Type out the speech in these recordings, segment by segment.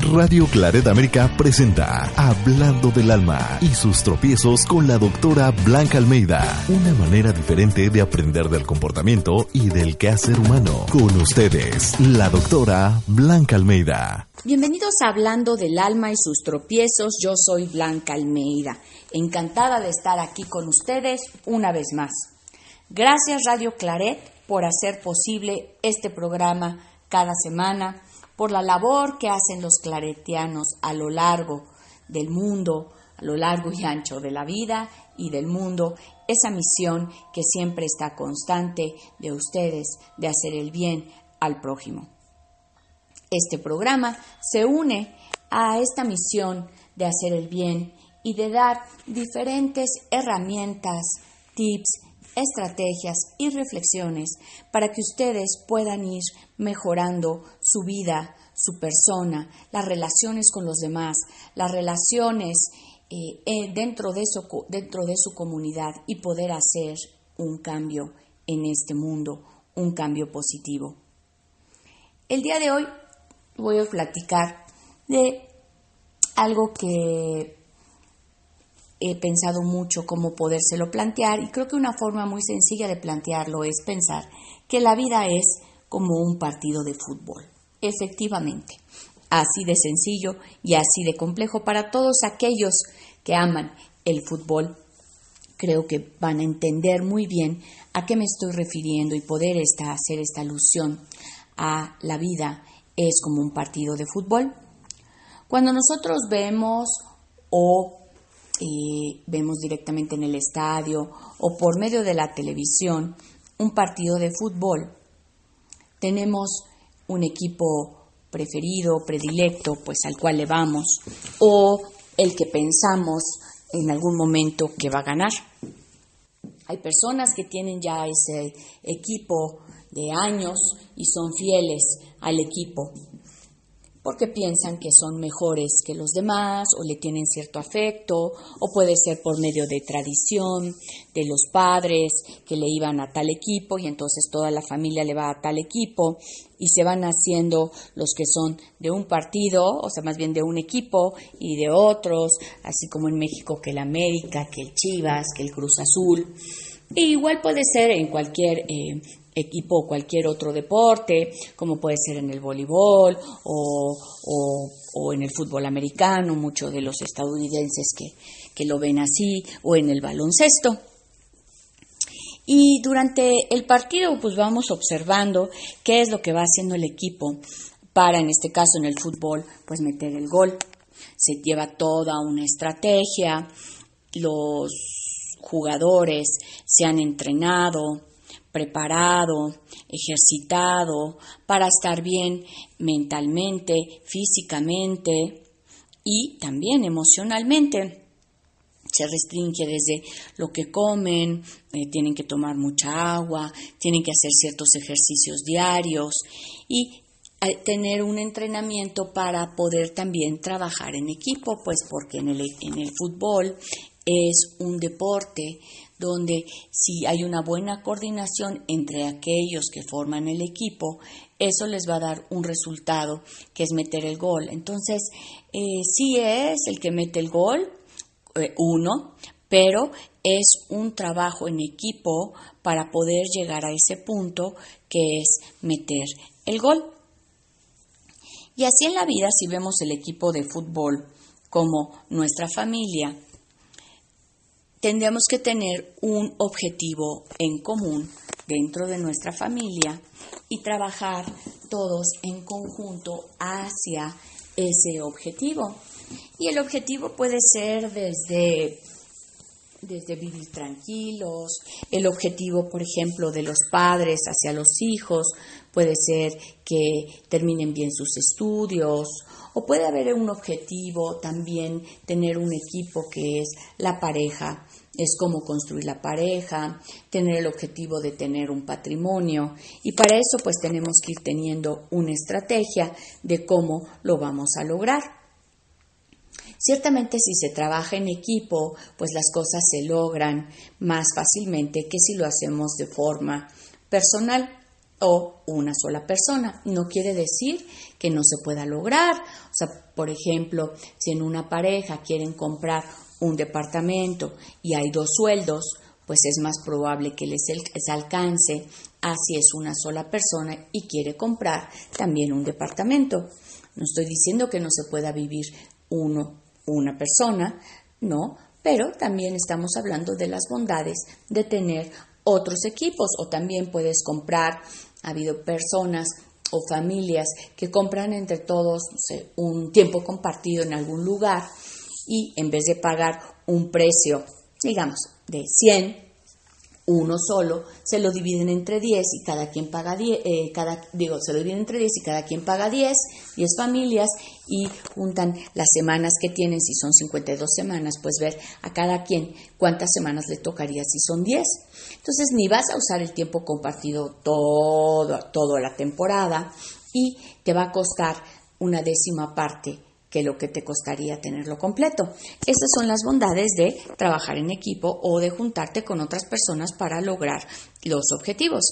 Radio Claret América presenta Hablando del Alma y sus tropiezos con la doctora Blanca Almeida. Una manera diferente de aprender del comportamiento y del quehacer humano. Con ustedes, la doctora Blanca Almeida. Bienvenidos a Hablando del Alma y sus tropiezos. Yo soy Blanca Almeida. Encantada de estar aquí con ustedes una vez más. Gracias Radio Claret por hacer posible este programa cada semana por la labor que hacen los claretianos a lo largo del mundo, a lo largo y ancho de la vida y del mundo, esa misión que siempre está constante de ustedes de hacer el bien al prójimo. Este programa se une a esta misión de hacer el bien y de dar diferentes herramientas, tips estrategias y reflexiones para que ustedes puedan ir mejorando su vida, su persona, las relaciones con los demás, las relaciones eh, eh, dentro, de su, dentro de su comunidad y poder hacer un cambio en este mundo, un cambio positivo. El día de hoy voy a platicar de algo que he pensado mucho cómo podérselo plantear y creo que una forma muy sencilla de plantearlo es pensar que la vida es como un partido de fútbol. Efectivamente, así de sencillo y así de complejo para todos aquellos que aman el fútbol. Creo que van a entender muy bien a qué me estoy refiriendo y poder hacer esta alusión a la vida es como un partido de fútbol. Cuando nosotros vemos o vemos directamente en el estadio o por medio de la televisión un partido de fútbol, tenemos un equipo preferido, predilecto, pues al cual le vamos, o el que pensamos en algún momento que va a ganar. Hay personas que tienen ya ese equipo de años y son fieles al equipo porque piensan que son mejores que los demás o le tienen cierto afecto o puede ser por medio de tradición de los padres que le iban a tal equipo y entonces toda la familia le va a tal equipo y se van haciendo los que son de un partido, o sea, más bien de un equipo y de otros, así como en México que el América, que el Chivas, que el Cruz Azul. igual puede ser en cualquier eh, equipo o cualquier otro deporte, como puede ser en el voleibol o, en el fútbol americano, muchos de los estadounidenses que, que lo ven así, o en el baloncesto. Y durante el partido, pues vamos observando qué es lo que va haciendo el equipo para, en este caso en el fútbol, pues meter el gol. Se lleva toda una estrategia, los jugadores se han entrenado, preparado, ejercitado para estar bien mentalmente, físicamente y también emocionalmente. Se restringe desde lo que comen, eh, tienen que tomar mucha agua, tienen que hacer ciertos ejercicios diarios y eh, tener un entrenamiento para poder también trabajar en equipo, pues porque en el, en el fútbol es un deporte donde si hay una buena coordinación entre aquellos que forman el equipo, eso les va a dar un resultado que es meter el gol. Entonces, eh, sí es el que mete el gol, eh, uno, pero es un trabajo en equipo para poder llegar a ese punto que es meter el gol. Y así en la vida, si vemos el equipo de fútbol como nuestra familia, tendríamos que tener un objetivo en común dentro de nuestra familia y trabajar todos en conjunto hacia ese objetivo. Y el objetivo puede ser desde desde vivir tranquilos, el objetivo, por ejemplo, de los padres hacia los hijos puede ser que terminen bien sus estudios o puede haber un objetivo también tener un equipo que es la pareja, es cómo construir la pareja, tener el objetivo de tener un patrimonio y para eso pues tenemos que ir teniendo una estrategia de cómo lo vamos a lograr. Ciertamente si se trabaja en equipo, pues las cosas se logran más fácilmente que si lo hacemos de forma personal o una sola persona. No quiere decir que no se pueda lograr. O sea, por ejemplo, si en una pareja quieren comprar un departamento y hay dos sueldos, pues es más probable que les, alcance así es una sola persona y quiere comprar también un departamento. No estoy diciendo que no se pueda vivir uno una persona, no, pero también estamos hablando de las bondades de tener otros equipos o también puedes comprar, ha habido personas o familias que compran entre todos un tiempo compartido en algún lugar y en vez de pagar un precio, digamos, de 100 uno solo, se lo dividen entre 10 y cada quien paga 10, eh, cada, digo, se lo dividen entre 10 y cada quien paga 10, 10 familias y juntan las semanas que tienen, si son 52 semanas, pues ver a cada quien cuántas semanas le tocaría si son 10. Entonces ni vas a usar el tiempo compartido todo, toda la temporada y te va a costar una décima parte que lo que te costaría tenerlo completo. Estas son las bondades de trabajar en equipo o de juntarte con otras personas para lograr los objetivos.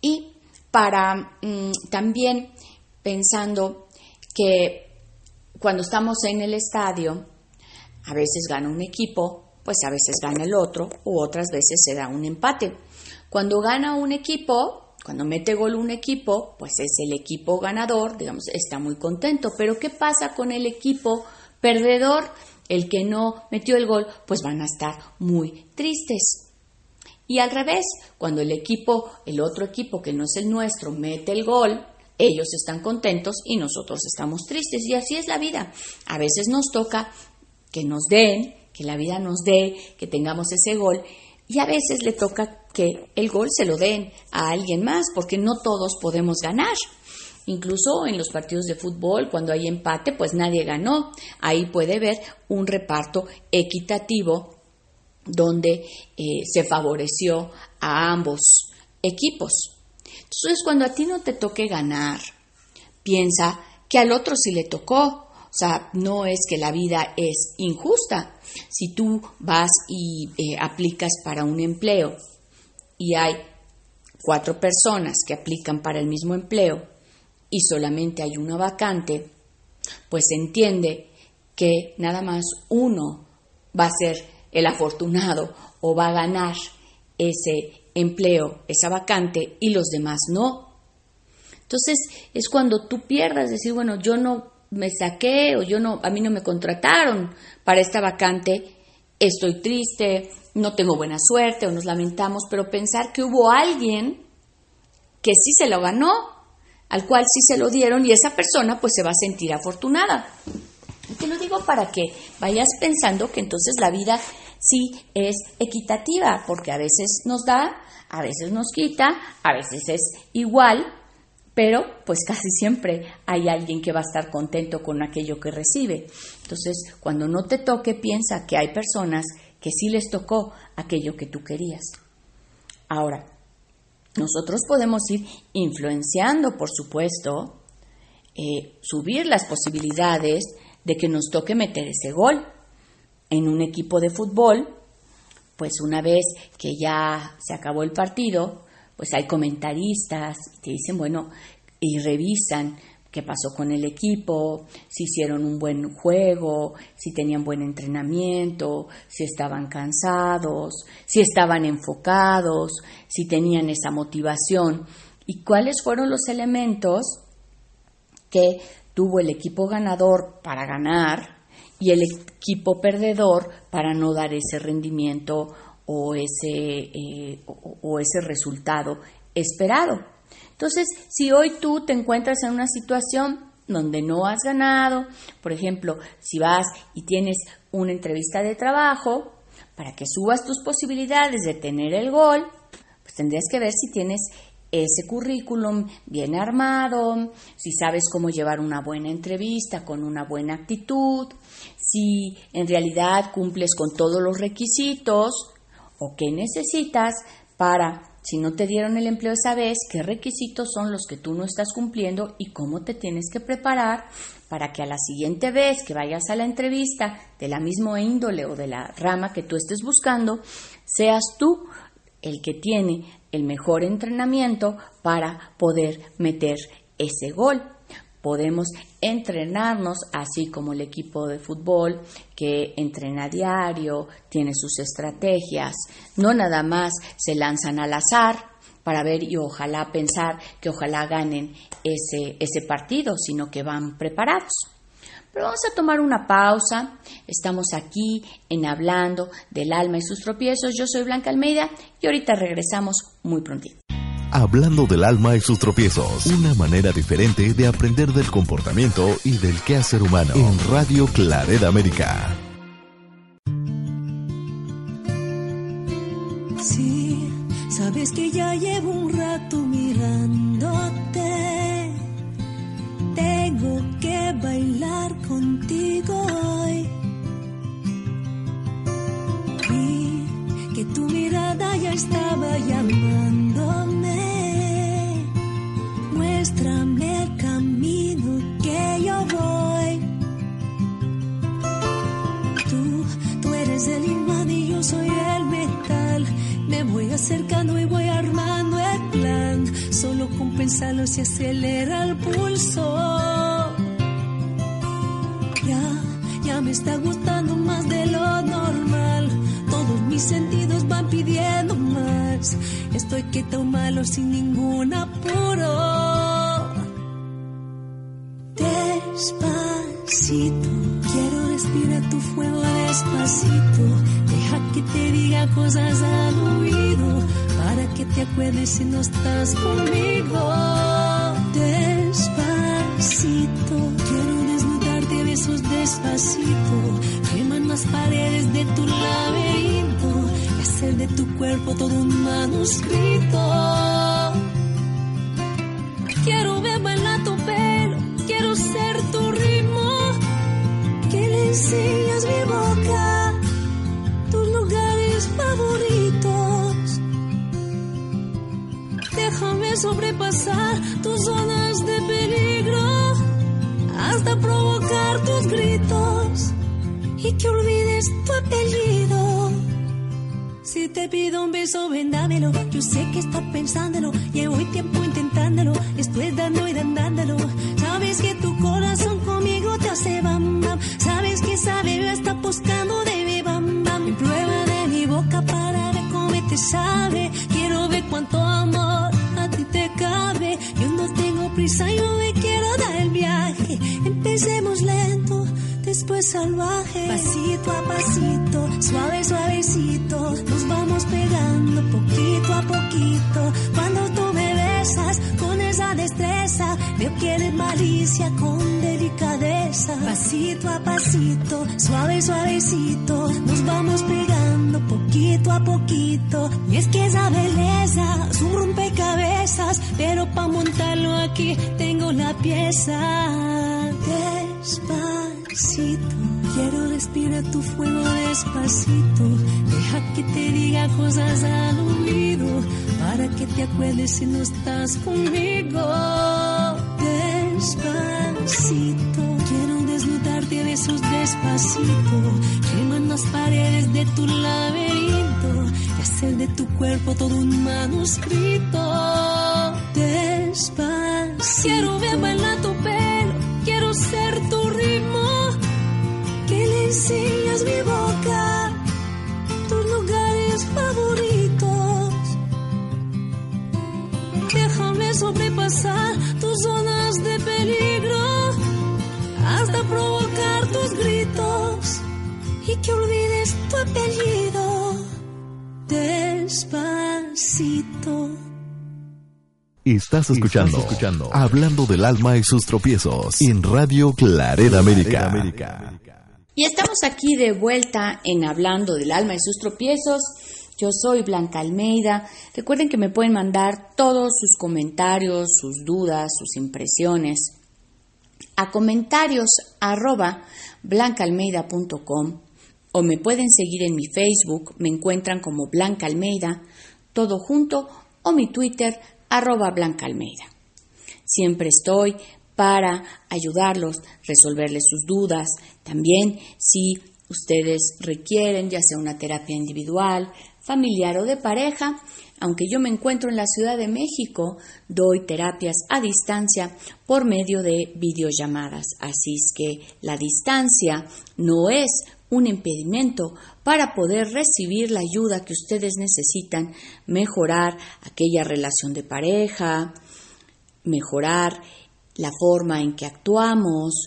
Y para mm, también pensando que cuando estamos en el estadio, a veces gana un equipo, pues a veces gana el otro, u otras veces se da un empate. Cuando gana un equipo, cuando mete gol un equipo, pues es el equipo ganador, digamos, está muy contento. Pero ¿qué pasa con el equipo perdedor? El que no metió el gol, pues van a estar muy tristes. Y al revés, cuando el equipo, el otro equipo que no es el nuestro, mete el gol, ellos están contentos y nosotros estamos tristes. Y así es la vida. A veces nos toca que nos den, que la vida nos dé, que tengamos ese gol, y a veces le toca que el gol se lo den a alguien más, porque no todos podemos ganar. Incluso en los partidos de fútbol, cuando hay empate, pues nadie ganó. Ahí puede haber un reparto equitativo donde eh, se favoreció a ambos equipos. Entonces, cuando a ti no te toque ganar, piensa que al otro sí le tocó. O sea, no es que la vida es injusta. Si tú vas y eh, aplicas para un empleo y hay cuatro personas que aplican para el mismo empleo y solamente hay una vacante, pues se entiende que nada más uno va a ser el afortunado o va a ganar ese empleo, esa vacante y los demás no. Entonces es cuando tú pierdas, decir, bueno, yo no me saqué o yo no, a mí no me contrataron para esta vacante, estoy triste, no tengo buena suerte o nos lamentamos, pero pensar que hubo alguien que sí se lo ganó, al cual sí se lo dieron y esa persona pues se va a sentir afortunada. Y te lo digo para que vayas pensando que entonces la vida sí es equitativa, porque a veces nos da, a veces nos quita, a veces es igual, pero pues casi siempre hay alguien que va a estar contento con aquello que recibe. Entonces, cuando no te toque, piensa que hay personas que sí les tocó aquello que tú querías. Ahora, nosotros podemos ir influenciando, por supuesto, eh, subir las posibilidades de que nos toque meter ese gol. En un equipo de fútbol, pues una vez que ya se acabó el partido, pues hay comentaristas que dicen, bueno, y revisan qué pasó con el equipo, si hicieron un buen juego, si tenían buen entrenamiento, si estaban cansados, si estaban enfocados, si tenían esa motivación. Y cuáles fueron los elementos que tuvo el equipo ganador para ganar y el equipo perdedor para no dar ese rendimiento o ese, eh, o ese resultado esperado. Entonces, si hoy tú te encuentras en una situación donde no has ganado. Por ejemplo, si vas y tienes una entrevista de trabajo, para que subas tus posibilidades de tener el gol, pues tendrías que ver si tienes ese currículum bien armado, si sabes cómo llevar una buena entrevista con una buena actitud, si en realidad cumples con todos los requisitos o qué necesitas para, si no te dieron el empleo esa vez, qué requisitos son los que tú no estás cumpliendo y cómo te tienes que preparar para que a la siguiente vez que vayas a la entrevista de la misma índole o de la rama que tú estés buscando, seas tú el que tiene el mejor entrenamiento para poder meter ese gol. Podemos entrenarnos así como el equipo de fútbol que entrena diario, tiene sus estrategias, no nada más se lanzan al azar para ver y ojalá pensar que ojalá ganen ese, ese partido, sino que van preparados. Pero vamos a tomar una pausa. Estamos aquí en Hablando del alma y sus tropiezos. Yo soy Blanca Almeida y ahorita regresamos muy prontito. Hablando del alma y sus tropiezos, una manera diferente de aprender del comportamiento y del quehacer humano en Radio Claret América. Sí, sabes que ya llevo un rato mirándote. Acercando y voy armando el plan. Solo con pensarlo se acelera el pulso. Ya, ya me está gustando más de lo normal. Todos mis sentidos van pidiendo más. Estoy quieto malo sin ningún apuro. Despacito, quiero respirar tu fuego despacito. Deja que te diga cosas al oído para que te acuerdes si no estás conmigo. Despacito, quiero desnudarte besos despacito. Quemar las paredes de tu laberinto y hacer de tu cuerpo todo un manuscrito. Sobrepasar tus zonas de peligro hasta provocar tus gritos y que olvides tu apellido. Si te pido un beso, ven dámelo. Yo sé que estás pensándolo. Llevo tiempo intentándolo. Estoy dando y dándolo. Sabes que tu corazón conmigo te hace bam bam. Sabes que esa bebé está buscando de mi bam bam. Prueba de mi boca para ver cómo te sabe. Yo me quiero dar el viaje. Empecemos lento después salvaje. Pasito a pasito, suave, suavecito, nos vamos pegando poquito a poquito. Cuando tú que eres malicia con delicadeza. Pasito a pasito, suave, suavecito, nos vamos pegando poquito a poquito. Y es que esa belleza es un rompecabezas, pero pa' montarlo aquí tengo la pieza. Despacito, quiero respirar tu fuego despacito. Deja que te diga cosas al oído para que te acuerdes si no estás conmigo. Despacito, quiero desnudarte a besos despacito. Queman las paredes de tu laberinto y hacer de tu cuerpo todo un manuscrito. Despacito, quiero ver bailar tu pelo, quiero ser tu ritmo. Que le enseñas mi que olvides tu apellido despacito. Estás escuchando, escuchando Hablando del alma y sus tropiezos en Radio Claret América. Y estamos aquí de vuelta en Hablando del alma y sus tropiezos. Yo soy Blanca Almeida. Recuerden que me pueden mandar todos sus comentarios, sus dudas, sus impresiones a comentarios arroba blancaalmeida.com o me pueden seguir en mi Facebook, me encuentran como Blanca Almeida, todo junto, o mi Twitter arroba Blanca Almeida. Siempre estoy para ayudarlos, resolverles sus dudas. También si ustedes requieren ya sea una terapia individual, familiar o de pareja, aunque yo me encuentro en la Ciudad de México, doy terapias a distancia por medio de videollamadas. Así es que la distancia no es un impedimento para poder recibir la ayuda que ustedes necesitan, mejorar aquella relación de pareja, mejorar la forma en que actuamos,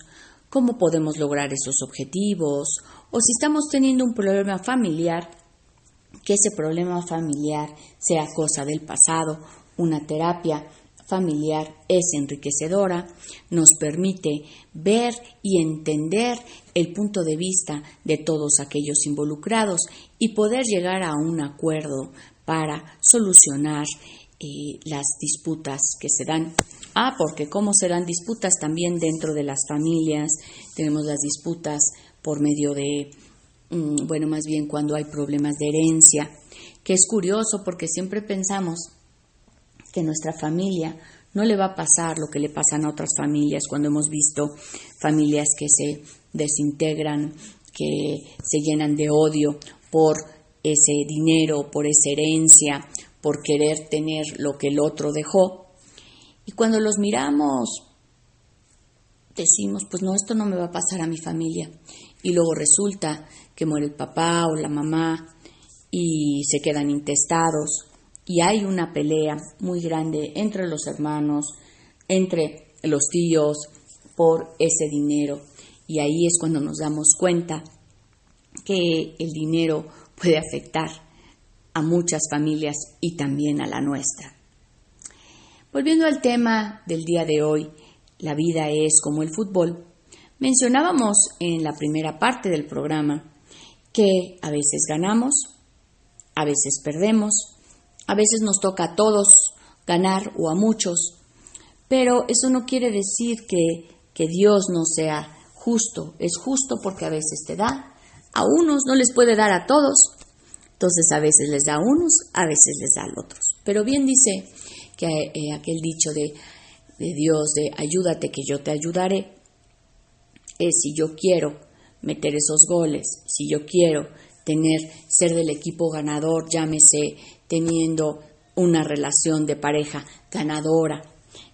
cómo podemos lograr esos objetivos, o si estamos teniendo un problema familiar, que ese problema familiar sea cosa del pasado, una terapia familiar es enriquecedora, nos permite ver y entender el punto de vista de todos aquellos involucrados y poder llegar a un acuerdo para solucionar eh, las disputas que se dan. Ah, porque cómo serán disputas también dentro de las familias, tenemos las disputas por medio de Mm, bueno, más bien cuando hay problemas de herencia, que es curioso porque siempre pensamos que nuestra familia no le va a pasar lo que le pasan a otras familias cuando hemos visto familias que se desintegran, que se llenan de odio por ese dinero, por esa herencia, por querer tener lo que el otro dejó. Y cuando los miramos, decimos, pues no, esto no me va a pasar a mi familia. Y luego resulta que muere el papá o la mamá y se quedan intestados y hay una pelea muy grande entre los hermanos, entre los tíos por ese dinero y ahí es cuando nos damos cuenta que el dinero puede afectar a muchas familias y también a la nuestra. Volviendo al tema del día de hoy, la vida es como el fútbol. Mencionábamos en la primera parte del programa que a veces ganamos, a veces perdemos, a veces nos toca a todos ganar o a muchos, pero eso no quiere decir que, que Dios no sea justo, es justo porque a veces te da, a unos no les puede dar a todos, entonces a veces les da a unos, a veces les da a otros. Pero bien dice que eh, aquel dicho de, de Dios de ayúdate que yo te ayudaré, es si yo quiero meter esos goles, si yo quiero tener, ser del equipo ganador, llámese teniendo una relación de pareja ganadora,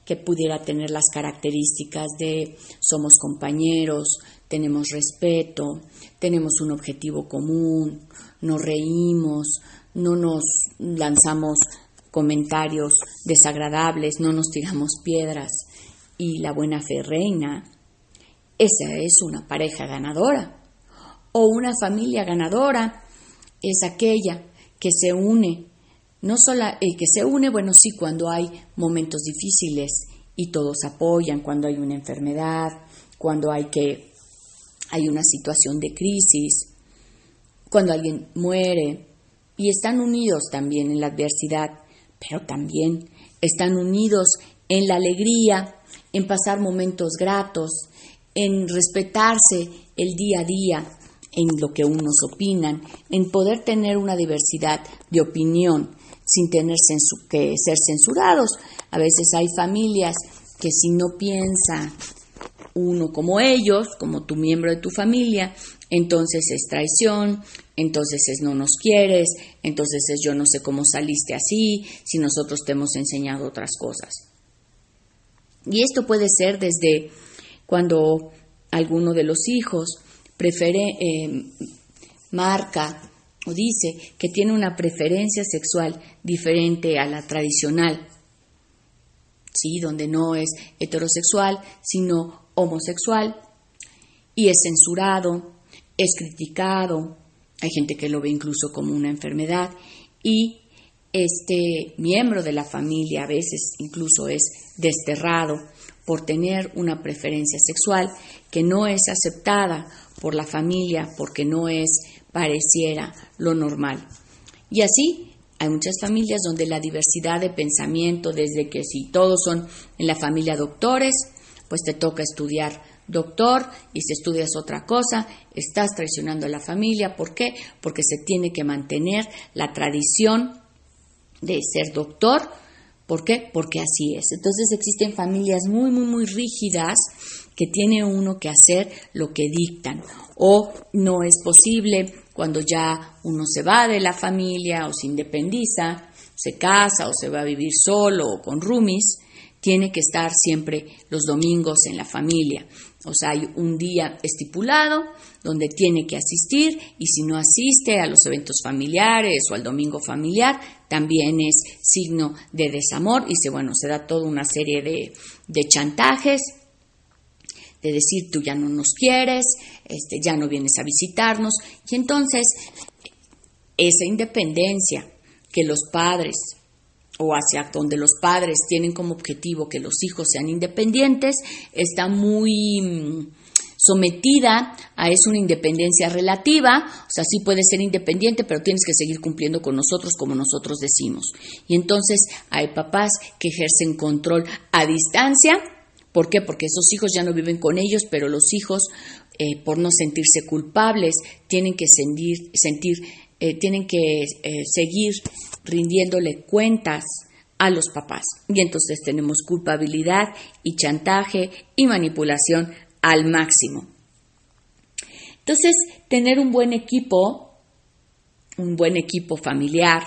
que pudiera tener las características de somos compañeros, tenemos respeto, tenemos un objetivo común, nos reímos, no nos lanzamos comentarios desagradables, no nos tiramos piedras y la buena fe reina esa es una pareja ganadora. O una familia ganadora es aquella que se une, no solo el que se une, bueno, sí, cuando hay momentos difíciles y todos apoyan, cuando hay una enfermedad, cuando hay que hay una situación de crisis, cuando alguien muere y están unidos también en la adversidad, pero también están unidos en la alegría, en pasar momentos gratos, en respetarse el día a día, en lo que unos opinan, en poder tener una diversidad de opinión sin tener que ser censurados. A veces hay familias que si no piensa uno como ellos, como tu miembro de tu familia, entonces es traición, entonces es no nos quieres, entonces es yo no sé cómo saliste así, si nosotros te hemos enseñado otras cosas. Y esto puede ser desde cuando alguno de los hijos prefere, eh, marca dice que tiene una preferencia sexual diferente a la tradicional, ¿sí? donde no es heterosexual, sino homosexual, y es censurado, es criticado, hay gente que lo ve incluso como una enfermedad, y este miembro de la familia a veces incluso es desterrado por tener una preferencia sexual que no es aceptada por la familia porque no es pareciera lo normal. Y así hay muchas familias donde la diversidad de pensamiento, desde que si todos son en la familia doctores, pues te toca estudiar doctor y si estudias otra cosa, estás traicionando a la familia. ¿Por qué? Porque se tiene que mantener la tradición de ser doctor. ¿Por qué? Porque así es. Entonces existen familias muy, muy, muy rígidas que tiene uno que hacer lo que dictan. O no es posible cuando ya uno se va de la familia o se independiza, se casa o se va a vivir solo o con roomies, tiene que estar siempre los domingos en la familia. O sea, hay un día estipulado donde tiene que asistir y si no asiste a los eventos familiares o al domingo familiar, también es signo de desamor y se, bueno, se da toda una serie de, de chantajes de decir tú ya no nos quieres, este, ya no vienes a visitarnos y entonces esa independencia que los padres o hacia donde los padres tienen como objetivo que los hijos sean independientes, está muy mm, sometida a es una independencia relativa, o sea, sí puedes ser independiente, pero tienes que seguir cumpliendo con nosotros como nosotros decimos. Y entonces hay papás que ejercen control a distancia, ¿por qué? Porque esos hijos ya no viven con ellos, pero los hijos, eh, por no sentirse culpables, tienen que sentir, eh, tienen que eh, seguir rindiéndole cuentas a los papás. Y entonces tenemos culpabilidad y chantaje y manipulación al máximo. Entonces, tener un buen equipo, un buen equipo familiar,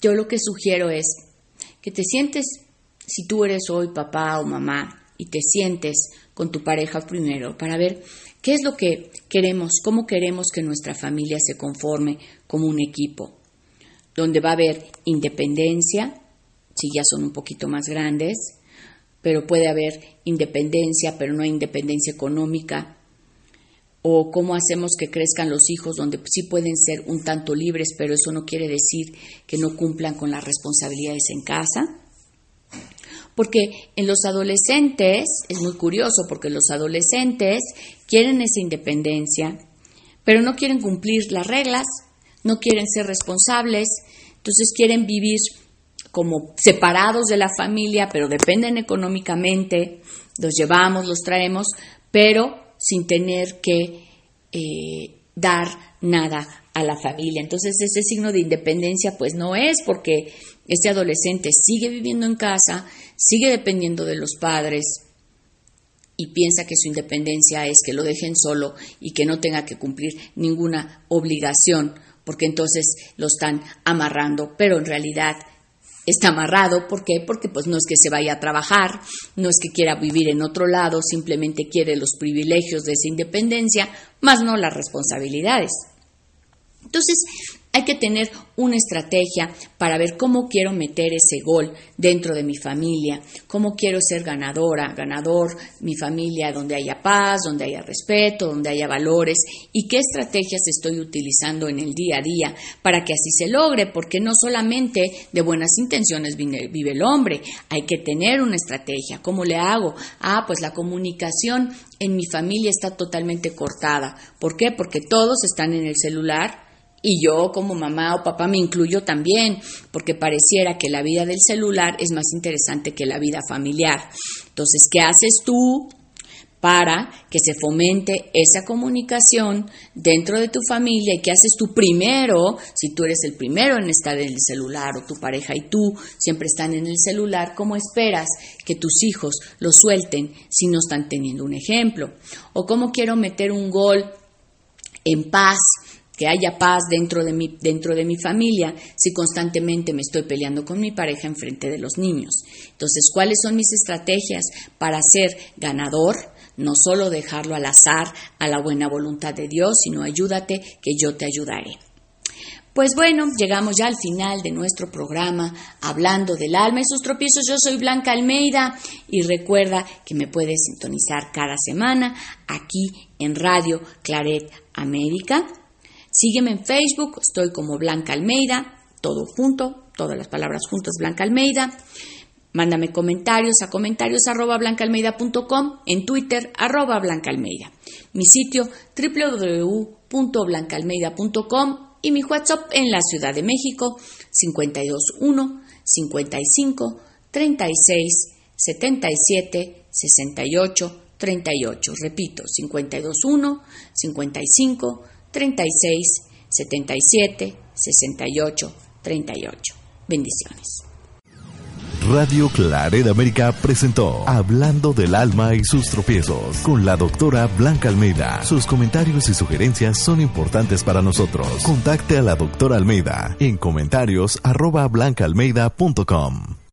yo lo que sugiero es que te sientes, si tú eres hoy papá o mamá, y te sientes con tu pareja primero para ver ¿Qué es lo que queremos? ¿Cómo queremos que nuestra familia se conforme como un equipo? Donde va a haber independencia, si ya son un poquito más grandes, pero puede haber independencia, pero no hay independencia económica. O cómo hacemos que crezcan los hijos donde sí pueden ser un tanto libres, pero eso no quiere decir que no cumplan con las responsabilidades en casa. Porque en los adolescentes, es muy curioso, porque los adolescentes quieren esa independencia, pero no quieren cumplir las reglas, no quieren ser responsables, entonces quieren vivir como separados de la familia, pero dependen económicamente, los llevamos, los traemos, pero sin tener que eh, dar nada a la familia. Entonces ese signo de independencia pues no es porque este adolescente sigue viviendo en casa, sigue dependiendo de los padres y piensa que su independencia es que lo dejen solo y que no tenga que cumplir ninguna obligación, porque entonces lo están amarrando, pero en realidad está amarrado, ¿por qué? Porque pues no es que se vaya a trabajar, no es que quiera vivir en otro lado, simplemente quiere los privilegios de esa independencia, más no las responsabilidades. Entonces, hay que tener una estrategia para ver cómo quiero meter ese gol dentro de mi familia, cómo quiero ser ganadora, ganador, mi familia donde haya paz, donde haya respeto, donde haya valores y qué estrategias estoy utilizando en el día a día para que así se logre, porque no solamente de buenas intenciones vive el hombre, hay que tener una estrategia. ¿Cómo le hago? Ah, pues la comunicación en mi familia está totalmente cortada. ¿Por qué? Porque todos están en el celular y yo como mamá o papá me incluyo también, porque pareciera que la vida del celular es más interesante que la vida familiar. Entonces, ¿qué haces tú para que se fomente esa comunicación dentro de tu familia y qué haces tú primero, si tú eres el primero en estar en el celular o tu pareja y tú siempre están en el celular, ¿cómo esperas que tus hijos lo suelten si no están teniendo un ejemplo? ¿O cómo quiero meter un gol en paz que haya paz dentro de, mi, dentro de mi familia si constantemente me estoy peleando con mi pareja en frente de los niños. Entonces, ¿cuáles son mis estrategias para ser ganador? No solo dejarlo al azar, a la buena voluntad de Dios, sino ayúdate que yo te ayudaré. Pues bueno, llegamos ya al final de nuestro programa hablando del alma y sus tropiezos. Yo soy Blanca Almeida y recuerda que me puedes sintonizar cada semana aquí en Radio Claret América Sígueme en Facebook, estoy como Blanca Almeida, todo junto, todas las palabras juntas, Blanca Almeida. Mándame comentarios a comentarios arroba blancaalmeida.com, en Twitter arroba blancaalmeida. Mi sitio www.blancaalmeida.com y mi WhatsApp en la Ciudad de México 521 55 36 77 68 38. Repito, 521 55 36 77 68 38. Bendiciones. Radio Claret América presentó Hablando del alma y sus tropiezos con la doctora Blanca Almeida. Sus comentarios y sugerencias son importantes para nosotros. Contacte a la doctora Almeida en comentarios arroba blancaalmeida.com.